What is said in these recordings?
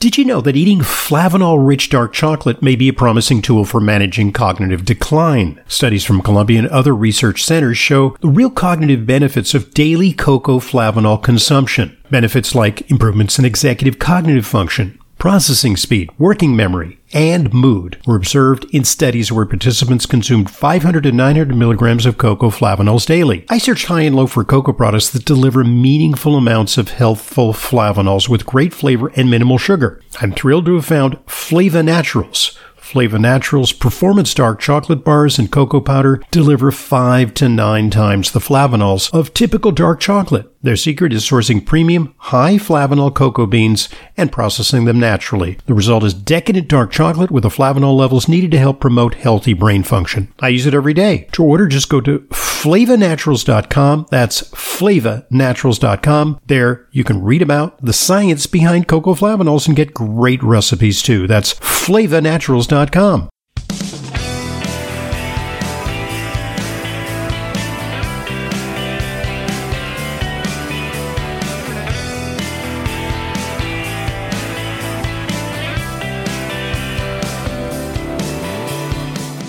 Did you know that eating flavanol rich dark chocolate may be a promising tool for managing cognitive decline? Studies from Columbia and other research centers show the real cognitive benefits of daily cocoa flavanol consumption. Benefits like improvements in executive cognitive function, processing speed, working memory, and mood were observed in studies where participants consumed 500 to 900 milligrams of cocoa flavanols daily. I searched high and low for cocoa products that deliver meaningful amounts of healthful flavanols with great flavor and minimal sugar. I'm thrilled to have found Flava Naturals Flava Naturals performance dark chocolate bars and cocoa powder deliver five to nine times the flavanols of typical dark chocolate. Their secret is sourcing premium, high flavanol cocoa beans and processing them naturally. The result is decadent dark chocolate with the flavanol levels needed to help promote healthy brain function. I use it every day. To order, just go to flavanaturals.com. That's flavanaturals.com. There you can read about the science behind cocoa flavanols and get great recipes too. That's flavanaturals.com.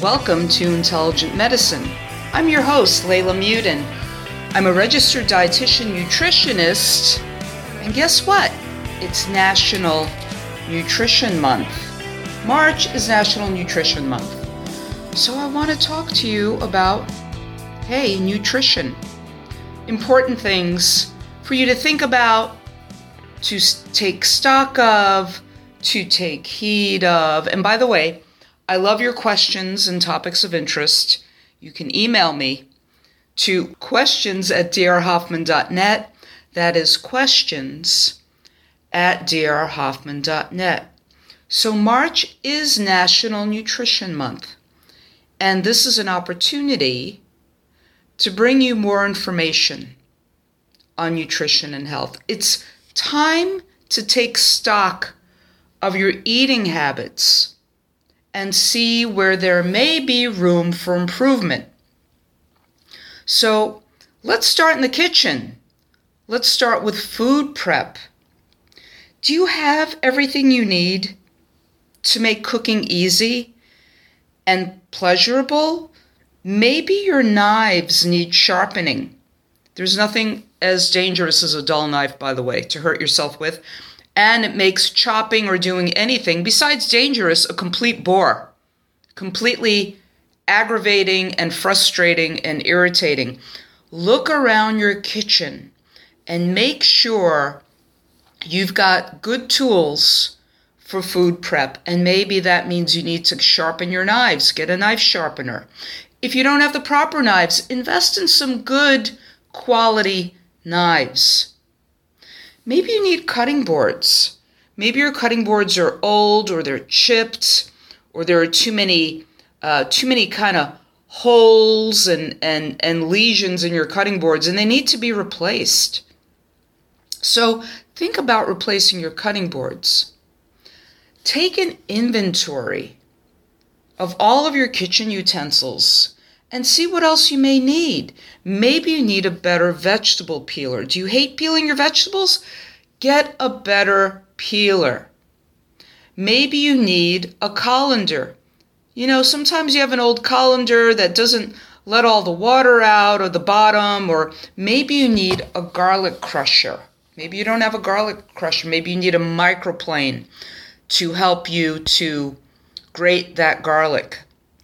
Welcome to Intelligent Medicine. I'm your host, Leyla Muedin. I'm a registered dietitian nutritionist, and guess what? It's National Nutrition Month. March is National Nutrition Month. So I want to talk to you about, hey, nutrition. Important things for you to think about, to take stock of, to take heed of. And by the way, I love your questions and topics of interest. You can email me to questions at drhoffman.net. That is questions at drhoffman.net. So, March is National Nutrition Month, and this is an opportunity to bring you more information on nutrition and health. It's time to take stock of your eating habits and see where there may be room for improvement. So let's start in the kitchen. Let's start with food prep. Do you have everything you need to make cooking easy and pleasurable? Maybe your knives need sharpening. There's nothing as dangerous as a dull knife, by the way, to hurt yourself with and it makes chopping or doing anything besides dangerous a complete bore, completely aggravating and frustrating and irritating. Look around your kitchen and make sure you've got good tools for food prep. And maybe that means you need to sharpen your knives, get a knife sharpener. If you don't have the proper knives, invest in some good quality knives. Maybe you need cutting boards. Maybe your cutting boards are old or they're chipped or there are too many uh, too many kind of holes and, and, and lesions in your cutting boards and they need to be replaced. So think about replacing your cutting boards. Take an inventory of all of your kitchen utensils and see what else you may need. Maybe you need a better vegetable peeler. Do you hate peeling your vegetables? Get a better peeler. Maybe you need a colander. You know, sometimes you have an old colander that doesn't let all the water out or the bottom, or maybe you need a garlic crusher. Maybe you don't have a garlic crusher. Maybe you need a microplane to help you to grate that garlic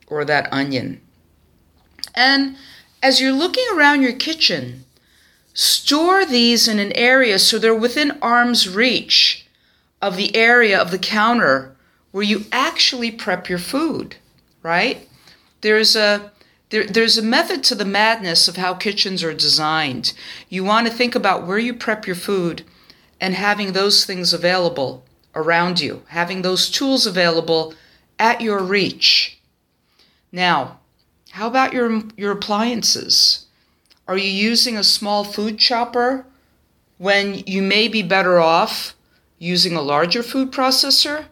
or that onion. And as you're looking around your kitchen, store these in an area so they're within arm's reach of the area of the counter where you actually prep your food, right? There's a there, there's a method to the madness of how kitchens are designed. You want to think about where you prep your food and having those things available around you, having those tools available at your reach. Now, how about your, your appliances? Are you using a small food chopper when you may be better off using a larger food processor?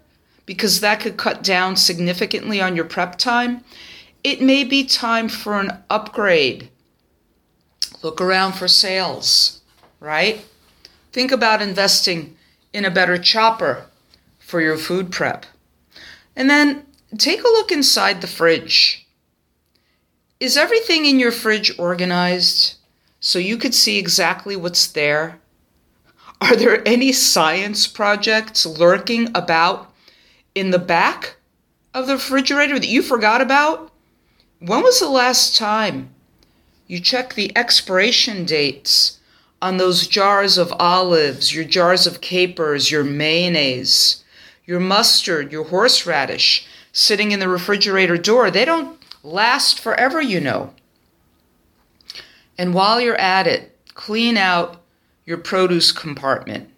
Because that could cut down significantly on your prep time. It may be time for an upgrade. Look around for sales, right? Think about investing in a better chopper for your food prep. And then take a look inside the fridge. Is everything in your fridge organized so you could see exactly what's there? Are there any science projects lurking about in the back of the refrigerator that you forgot about? When was the last time you checked the expiration dates on those jars of olives, your jars of capers, your mayonnaise, your mustard, your horseradish sitting in the refrigerator door? They don't last forever, you know. And while you're at it, clean out your produce compartment,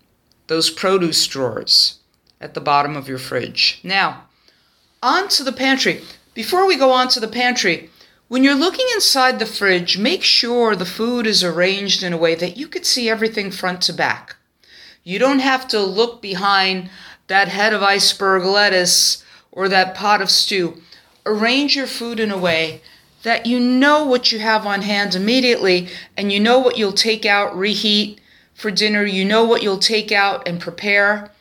those produce drawers at the bottom of your fridge. Now, on to the pantry. Before we go on to the pantry, when you're looking inside the fridge, make sure the food is arranged in a way that you could see everything front to back. You don't have to look behind that head of iceberg lettuce or that pot of stew. Arrange your food in a way that you know what you have on hand immediately and you know what you'll take out, reheat for dinner. You know what you'll take out and prepare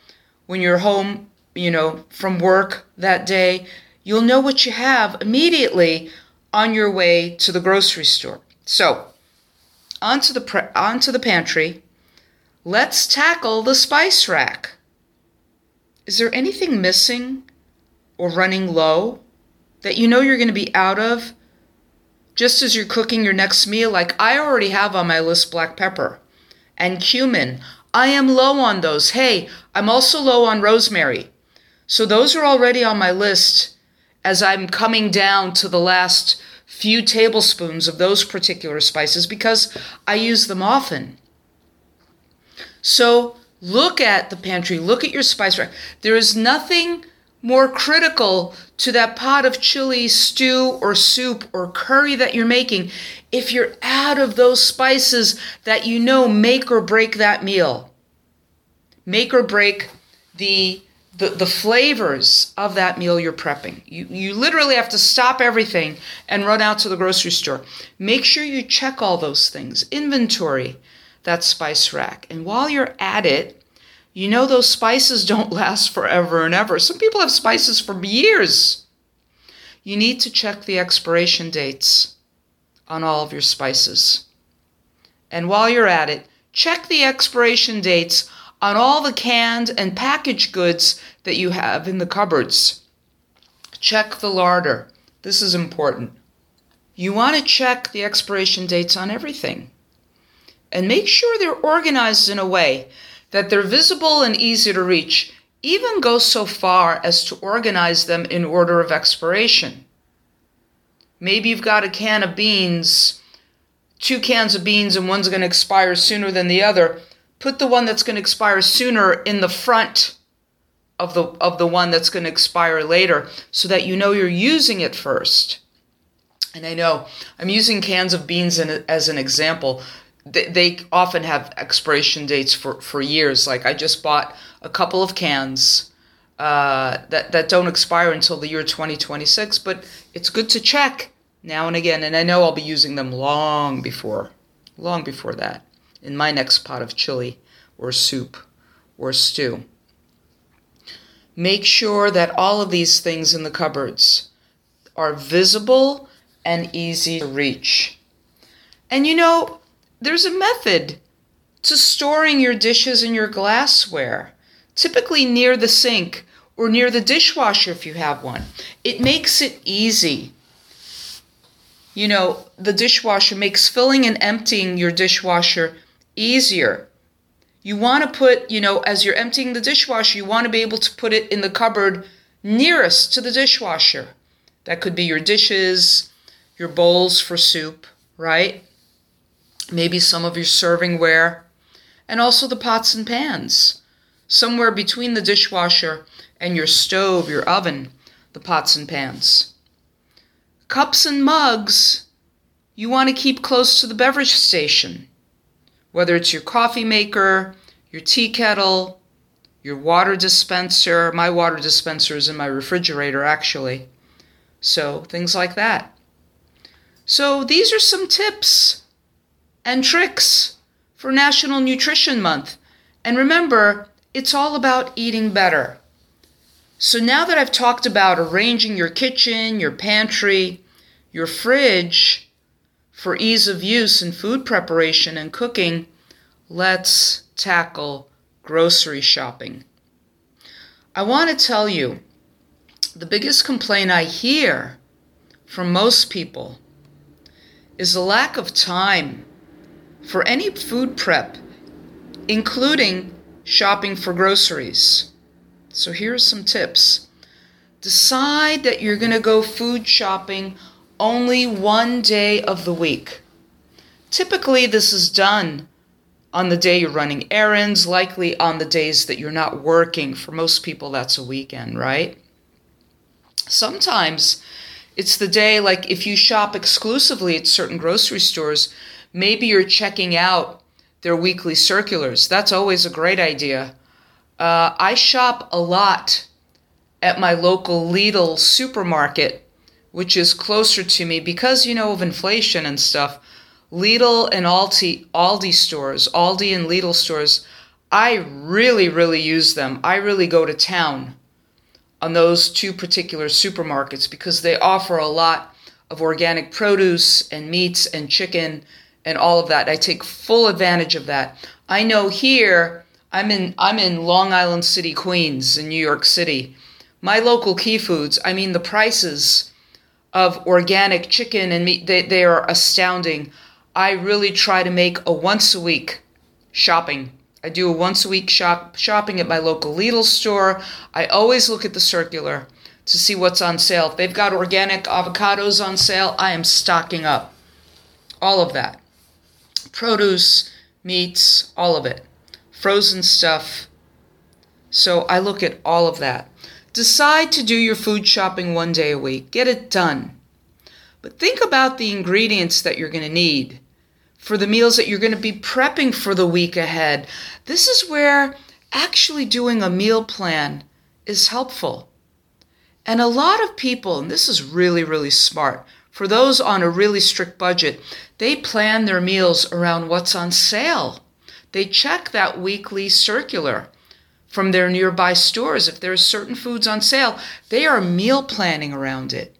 when you're home, you know, from work that day you'll know what you have immediately on your way to the grocery store. So, onto the pre- onto the pantry. Let's tackle the spice rack. Is there anything missing or running low that you know you're going to be out of just as you're cooking your next meal? Like I already have on my list black pepper and cumin. I am low on those. Hey, I'm also low on rosemary. So those are already on my list as I'm coming down to the last few tablespoons of those particular spices because I use them often. So look at the pantry, look at your spice rack. There is nothing more critical to that pot of chili, stew, or soup or curry that you're making if you're out of those spices that you know make or break that meal. Make or break the the, the flavors of that meal you're prepping. You, you literally have to stop everything and run out to the grocery store. Make sure you check all those things, inventory that spice rack. And while you're at it, you know those spices don't last forever and ever. Some people have spices for years. You need to check the expiration dates on all of your spices. And while you're at it, check the expiration dates on all the canned and packaged goods that you have in the cupboards. Check the larder. This is important. You want to check the expiration dates on everything. And make sure they're organized in a way that they're visible and easy to reach. Even go so far as to organize them in order of expiration. Maybe you've got a can of beans, two cans of beans, and one's going to expire sooner than the other put the one that's going to expire sooner in the front of the of the one that's going to expire later so that you know you're using it first. And I know I'm using cans of beans in, as an example. They, they often have expiration dates for, for years. Like I just bought a couple of cans uh, that, that don't expire until the year 2026, but it's good to check now and again. And I know I'll be using them long before, long before that in my next pot of chili or soup or stew. Make sure that all of these things in the cupboards are visible and easy to reach. And you know, there's a method to storing your dishes and your glassware, typically near the sink or near the dishwasher if you have one. It makes it easy you know, the dishwasher makes filling and emptying your dishwasher easier. You want to put, you know, as you're emptying the dishwasher, you want to be able to put it in the cupboard nearest to the dishwasher. That could be your dishes, your bowls for soup, right? Maybe some of your serving ware, and also the pots and pans. Somewhere between the dishwasher and your stove, your oven, the pots and pans. Cups and mugs, you want to keep close to the beverage station whether it's your coffee maker, your tea kettle, your water dispenser. My water dispenser is in my refrigerator, actually. So, things like that. So, these are some tips and tricks for National Nutrition Month. And remember, it's all about eating better. So now that I've talked about arranging your kitchen, your pantry, your fridge for ease of use in food preparation and cooking, let's tackle grocery shopping. I want to tell you the biggest complaint I hear from most people is a lack of time for any food prep, including shopping for groceries. So here are some tips. Decide that you're going to go food shopping only one day of the week. Typically, this is done on the day you're running errands, likely on the days that you're not working. For most people, that's a weekend, right? Sometimes it's the day, like if you shop exclusively at certain grocery stores, maybe you're checking out their weekly circulars. That's always a great idea. Uh, I shop a lot at my local Lidl supermarket, which is closer to me because, you know, of inflation and stuff. Lidl and Aldi, Aldi stores, Aldi and Lidl stores, I really, really use them. I really go to town on those two particular supermarkets because they offer a lot of organic produce and meats and chicken and all of that. I take full advantage of that. I know here I'm in I'm in Long Island City, Queens, in New York City. My local Key Foods, I mean the prices of organic chicken and meat they, they are astounding. I really try to make a once a week shopping I do a once a week shop shopping at my local Lidl store. I always look at the circular to see what's on sale. If they've got organic avocados on sale, I am stocking up. All of that. Produce, meats, all of it. Frozen stuff. So I look at all of that. Decide to do your food shopping one day a week. Get it done. But think about the ingredients that you're going to need for the meals that you're going to be prepping for the week ahead. This is where actually doing a meal plan is helpful. And a lot of people, and this is really, really smart, for those on a really strict budget, they plan their meals around what's on sale. They check that weekly circular from their nearby stores. If there's certain foods on sale, they are meal planning around it.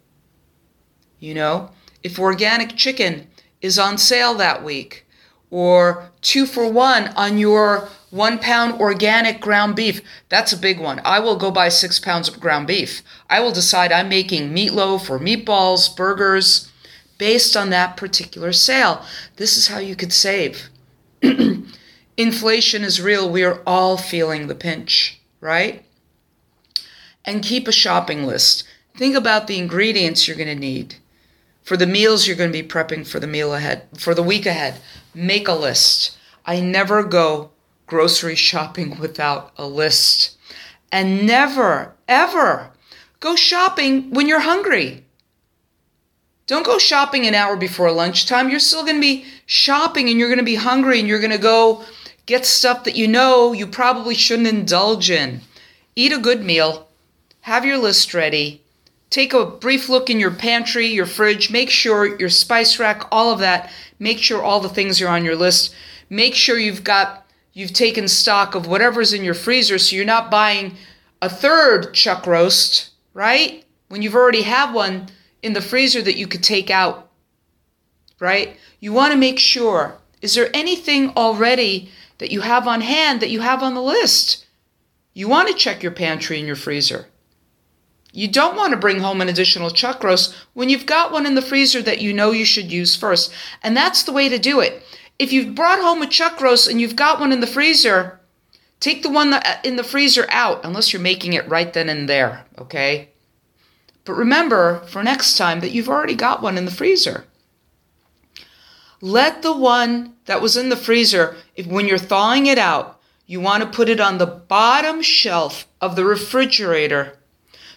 You know, if organic chicken is on sale that week, or two for one on your one pound organic ground beef. That's a big one. I will go buy six pounds of ground beef. I will decide I'm making meatloaf or meatballs, burgers, based on that particular sale. This is how you could save. Inflation is real. We are all feeling the pinch, right? And keep a shopping list. Think about the ingredients you're going to need. For the meals you're going to be prepping for the meal ahead, for the week ahead, make a list. I never go grocery shopping without a list. And never, ever go shopping when you're hungry. Don't go shopping an hour before lunchtime. You're still going to be shopping and you're going to be hungry and you're going to go get stuff that you know you probably shouldn't indulge in. Eat a good meal, have your list ready, Take a brief look in your pantry, your fridge, make sure your spice rack, all of that, make sure all the things are on your list. Make sure you've got you've taken stock of whatever's in your freezer so you're not buying a third chuck roast, right? When you've already have one in the freezer that you could take out. Right? You want to make sure is there anything already that you have on hand that you have on the list? You want to check your pantry and your freezer. You don't want to bring home an additional chuck roast when you've got one in the freezer that you know you should use first. And that's the way to do it. If you've brought home a chuck roast and you've got one in the freezer, take the one uh, in the freezer out unless you're making it right then and there, okay? But remember for next time that you've already got one in the freezer. Let the one that was in the freezer, if when you're thawing it out, you want to put it on the bottom shelf of the refrigerator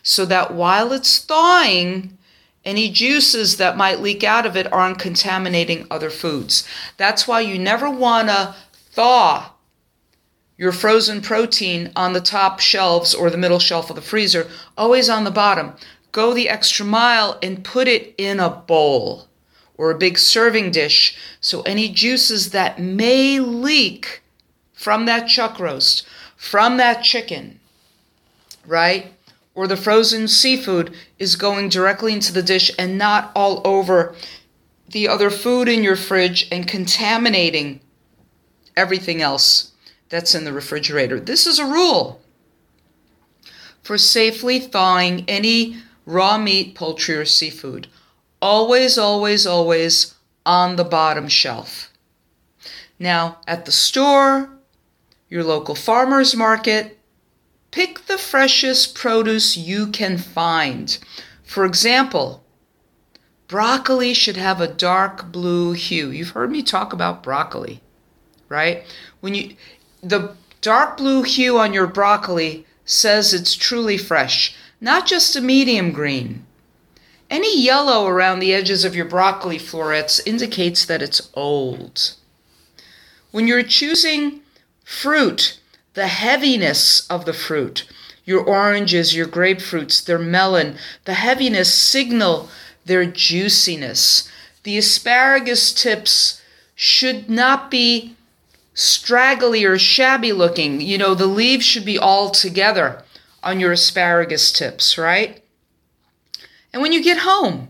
so that while it's thawing, any juices that might leak out of it aren't contaminating other foods. That's why you never want to thaw your frozen protein on the top shelves or the middle shelf of the freezer, always on the bottom. Go the extra mile and put it in a bowl or a big serving dish so any juices that may leak from that chuck roast, from that chicken, right? or the frozen seafood is going directly into the dish and not all over the other food in your fridge and contaminating everything else that's in the refrigerator. This is a rule for safely thawing any raw meat, poultry, or seafood. Always, always, always on the bottom shelf. Now, at the store, your local farmer's market, pick the freshest produce you can find. For example, broccoli should have a dark blue hue. You've heard me talk about broccoli, right? When you the dark blue hue on your broccoli says it's truly fresh, not just a medium green. Any yellow around the edges of your broccoli florets indicates that it's old. When you're choosing fruit, the heaviness of the fruit, your oranges, your grapefruits, their melon, the heaviness signal their juiciness. The asparagus tips should not be straggly or shabby looking. You know, the leaves should be all together on your asparagus tips, right? And when you get home,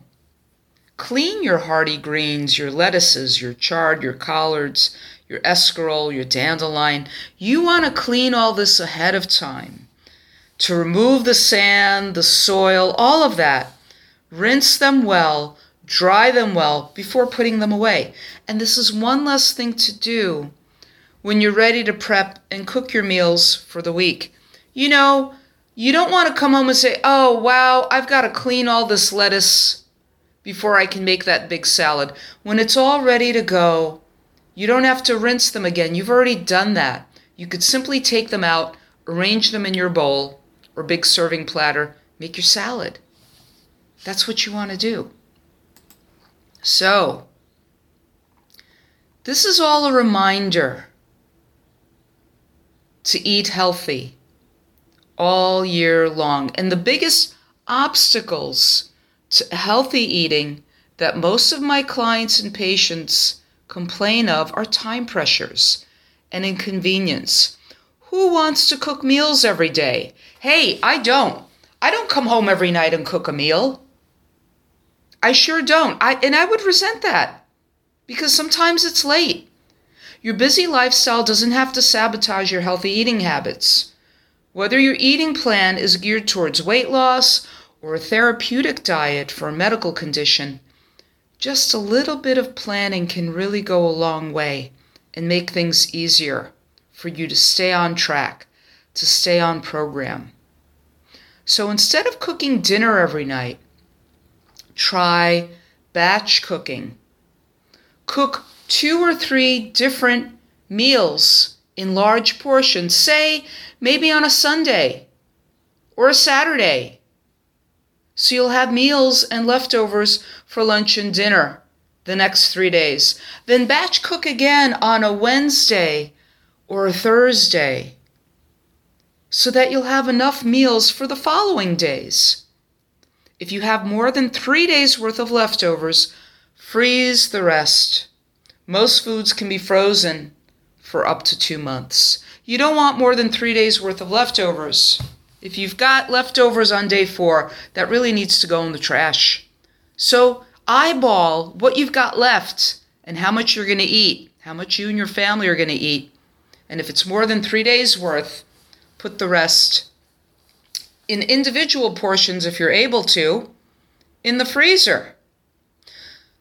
clean your hardy greens, your lettuces, your chard, your collards, your escarole, your dandelion. You want to clean all this ahead of time to remove the sand, the soil, all of that. Rinse them well, dry them well before putting them away. And this is one less thing to do when you're ready to prep and cook your meals for the week. You know, you don't want to come home and say, oh, wow, I've got to clean all this lettuce before I can make that big salad. When it's all ready to go, you don't have to rinse them again. You've already done that. You could simply take them out, arrange them in your bowl or big serving platter, make your salad. That's what you want to do. So, this is all a reminder to eat healthy all year long. And the biggest obstacles to healthy eating that most of my clients and patients complain of are time pressures and inconvenience. Who wants to cook meals every day? Hey, I don't. I don't come home every night and cook a meal. I sure don't. I and I would resent that because sometimes it's late. Your busy lifestyle doesn't have to sabotage your healthy eating habits. Whether your eating plan is geared towards weight loss or a therapeutic diet for a medical condition, just a little bit of planning can really go a long way and make things easier for you to stay on track, to stay on program. So instead of cooking dinner every night, try batch cooking. Cook two or three different meals in large portions, say maybe on a Sunday or a Saturday. So you'll have meals and leftovers for lunch and dinner the next three days. Then batch cook again on a Wednesday or a Thursday so that you'll have enough meals for the following days. If you have more than three days worth of leftovers, freeze the rest. Most foods can be frozen for up to two months. You don't want more than three days worth of leftovers. If you've got leftovers on day four, that really needs to go in the trash. So eyeball what you've got left and how much you're going to eat, how much you and your family are going to eat. And if it's more than three days worth, put the rest in individual portions if you're able to in the freezer.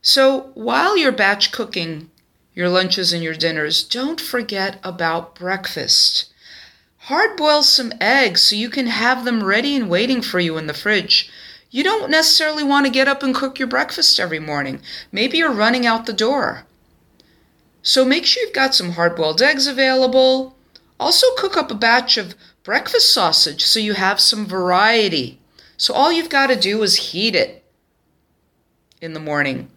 So while you're batch cooking, your lunches and your dinners, don't forget about breakfast. Hard boil some eggs so you can have them ready and waiting for you in the fridge. You don't necessarily want to get up and cook your breakfast every morning. Maybe you're running out the door. So make sure you've got some hard boiled eggs available. Also, cook up a batch of breakfast sausage so you have some variety. So, all you've got to do is heat it in the morning.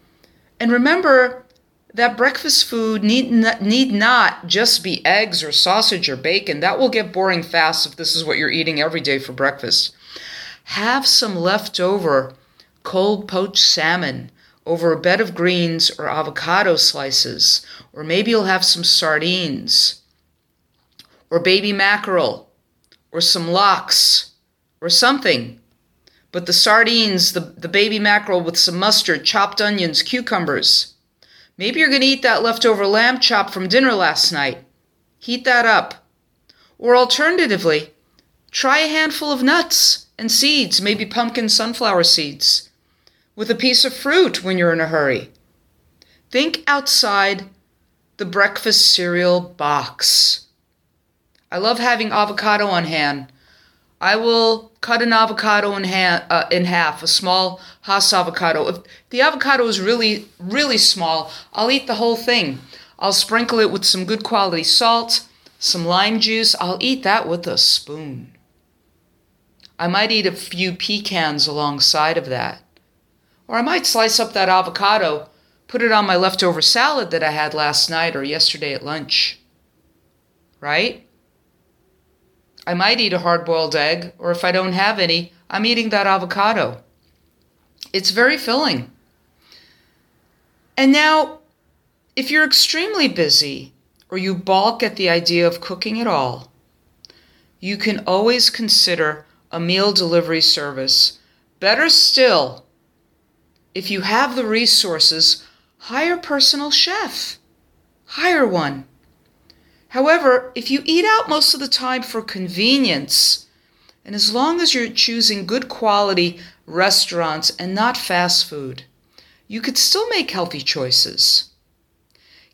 And remember, that breakfast food need not, need not just be eggs or sausage or bacon. That will get boring fast if this is what you're eating every day for breakfast. Have some leftover cold poached salmon over a bed of greens or avocado slices, or maybe you'll have some sardines, or baby mackerel, or some lox, or something but the sardines, the, the baby mackerel with some mustard, chopped onions, cucumbers. Maybe you're going to eat that leftover lamb chop from dinner last night. Heat that up. Or alternatively, try a handful of nuts and seeds, maybe pumpkin sunflower seeds, with a piece of fruit when you're in a hurry. Think outside the breakfast cereal box. I love having avocado on hand. I will cut an avocado in, ha- uh, in half, a small Hass avocado. If the avocado is really, really small, I'll eat the whole thing. I'll sprinkle it with some good quality salt, some lime juice. I'll eat that with a spoon. I might eat a few pecans alongside of that. Or I might slice up that avocado, put it on my leftover salad that I had last night or yesterday at lunch. Right? I might eat a hard boiled egg, or if I don't have any, I'm eating that avocado. It's very filling. And now, if you're extremely busy or you balk at the idea of cooking at all, you can always consider a meal delivery service. Better still, if you have the resources, hire a personal chef. Hire one. However, if you eat out most of the time for convenience, and as long as you're choosing good quality restaurants and not fast food, you could still make healthy choices.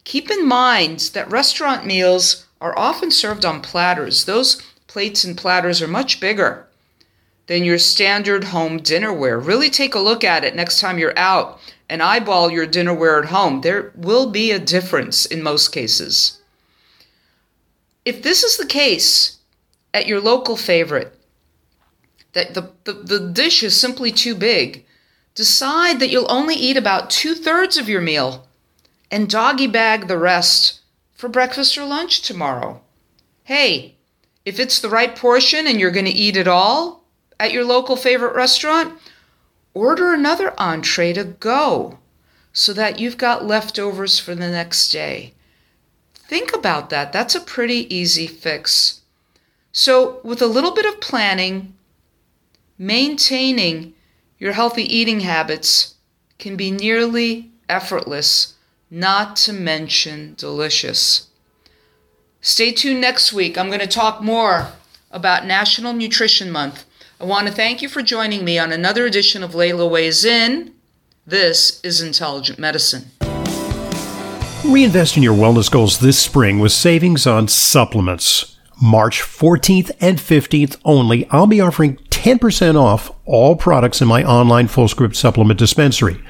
Keep in mind that restaurant meals are often served on platters. Those plates and platters are much bigger than your standard home dinnerware. Really take a look at it next time you're out and eyeball your dinnerware at home. There will be a difference in most cases. If this is the case at your local favorite, that the, the, the dish is simply too big, decide that you'll only eat about two thirds of your meal and doggy bag the rest for breakfast or lunch tomorrow. Hey, if it's the right portion and you're going to eat it all, at your local favorite restaurant, order another entree to go so that you've got leftovers for the next day. Think about that. That's a pretty easy fix. So, with a little bit of planning, maintaining your healthy eating habits can be nearly effortless, not to mention delicious. Stay tuned next week. I'm going to talk more about National Nutrition Month. I want to thank you for joining me on another edition of Leyla Weighs In. This is Intelligent Medicine. Reinvest in your wellness goals this spring with savings on supplements. March 14th and 15th only, I'll be offering 10% off all products in my online Fullscript supplement dispensary.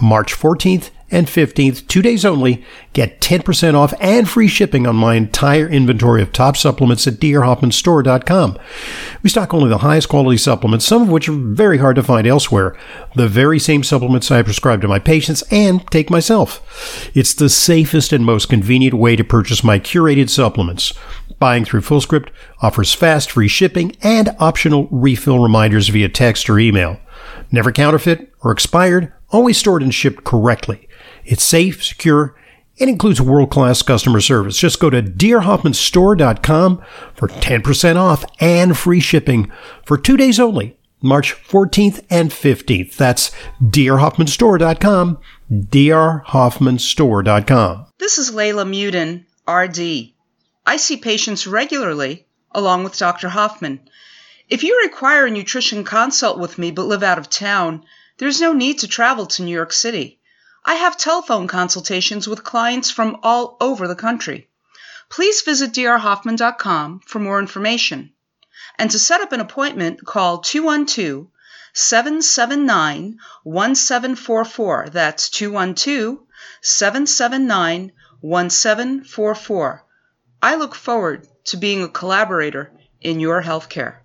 March 14th and 15th, two days only, get 10% off and free shipping on my entire inventory of top supplements at drhoffmanstore.com. We stock only the highest quality supplements, some of which are very hard to find elsewhere. The very same supplements I prescribe to my patients and take myself. It's the safest and most convenient way to purchase my curated supplements. Buying through Fullscript offers fast free shipping and optional refill reminders via text or email. Never counterfeit or expired, always stored and shipped correctly. It's safe, secure, and includes world class customer service. Just go to drhoffmanstore.com for 10% off and free shipping for two days only, March 14th and 15th. That's drhoffmanstore.com, drhoffmanstore.com. This is Leyla Muedin, RD. I see patients regularly, along with Dr. Hoffman. If you require a nutrition consult with me but live out of town, there's no need to travel to New York City. I have telephone consultations with clients from all over the country. Please visit drhoffman.com for more information. And to set up an appointment, call 212 779 1744. That's 212 779 1744. I look forward to being a collaborator in your healthcare.